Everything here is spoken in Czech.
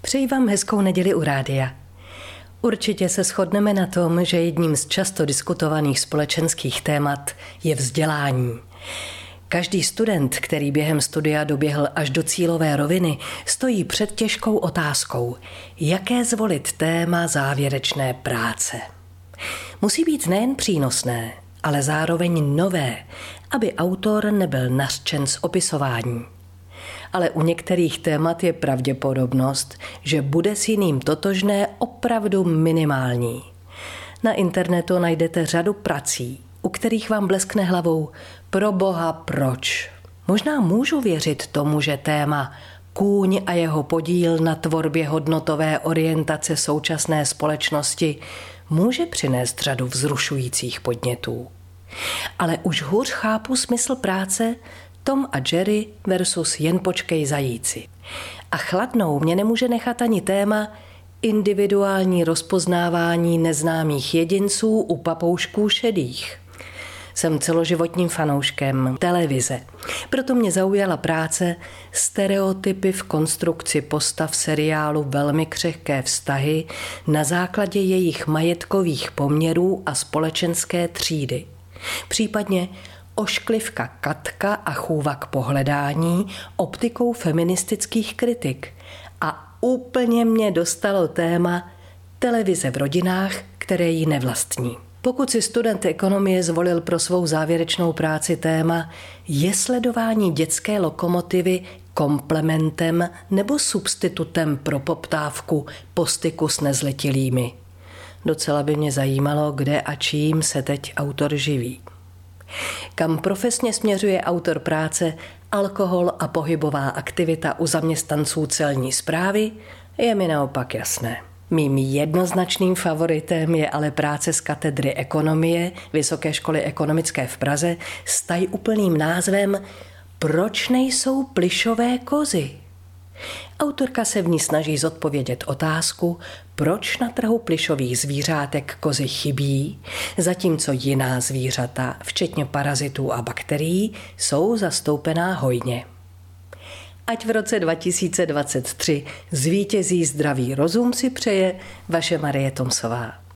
Přeji vám hezkou neděli u rádia. Určitě se shodneme na tom, že jedním z často diskutovaných společenských témat je vzdělání. Každý student, který během studia doběhl až do cílové roviny, stojí před těžkou otázkou, jaké zvolit téma závěrečné práce. Musí být nejen přínosné, ale zároveň nové, aby autor nebyl nařčen z opisování ale u některých témat je pravděpodobnost, že bude s jiným totožné opravdu minimální. Na internetu najdete řadu prací, u kterých vám bleskne hlavou pro boha proč. Možná můžu věřit tomu, že téma kůň a jeho podíl na tvorbě hodnotové orientace současné společnosti může přinést řadu vzrušujících podnětů. Ale už hůř chápu smysl práce, tom a Jerry versus jen počkej zajíci. A chladnou mě nemůže nechat ani téma individuální rozpoznávání neznámých jedinců u papoušků šedých. Jsem celoživotním fanouškem televize. Proto mě zaujala práce stereotypy v konstrukci postav seriálu Velmi křehké vztahy na základě jejich majetkových poměrů a společenské třídy. Případně ošklivka Katka a chůva k pohledání optikou feministických kritik. A úplně mě dostalo téma televize v rodinách, které ji nevlastní. Pokud si student ekonomie zvolil pro svou závěrečnou práci téma, je sledování dětské lokomotivy komplementem nebo substitutem pro poptávku po styku s nezletilými. Docela by mě zajímalo, kde a čím se teď autor živí. Kam profesně směřuje autor práce Alkohol a pohybová aktivita u zaměstnanců celní zprávy je mi naopak jasné. Mým jednoznačným favoritem je ale práce z katedry ekonomie Vysoké školy ekonomické v Praze s úplným názvem Proč nejsou plišové kozy? Autorka se v ní snaží zodpovědět otázku, proč na trhu plišových zvířátek kozy chybí, zatímco jiná zvířata, včetně parazitů a bakterií, jsou zastoupená hojně. Ať v roce 2023 zvítězí zdravý rozum si přeje vaše Marie Tomsová.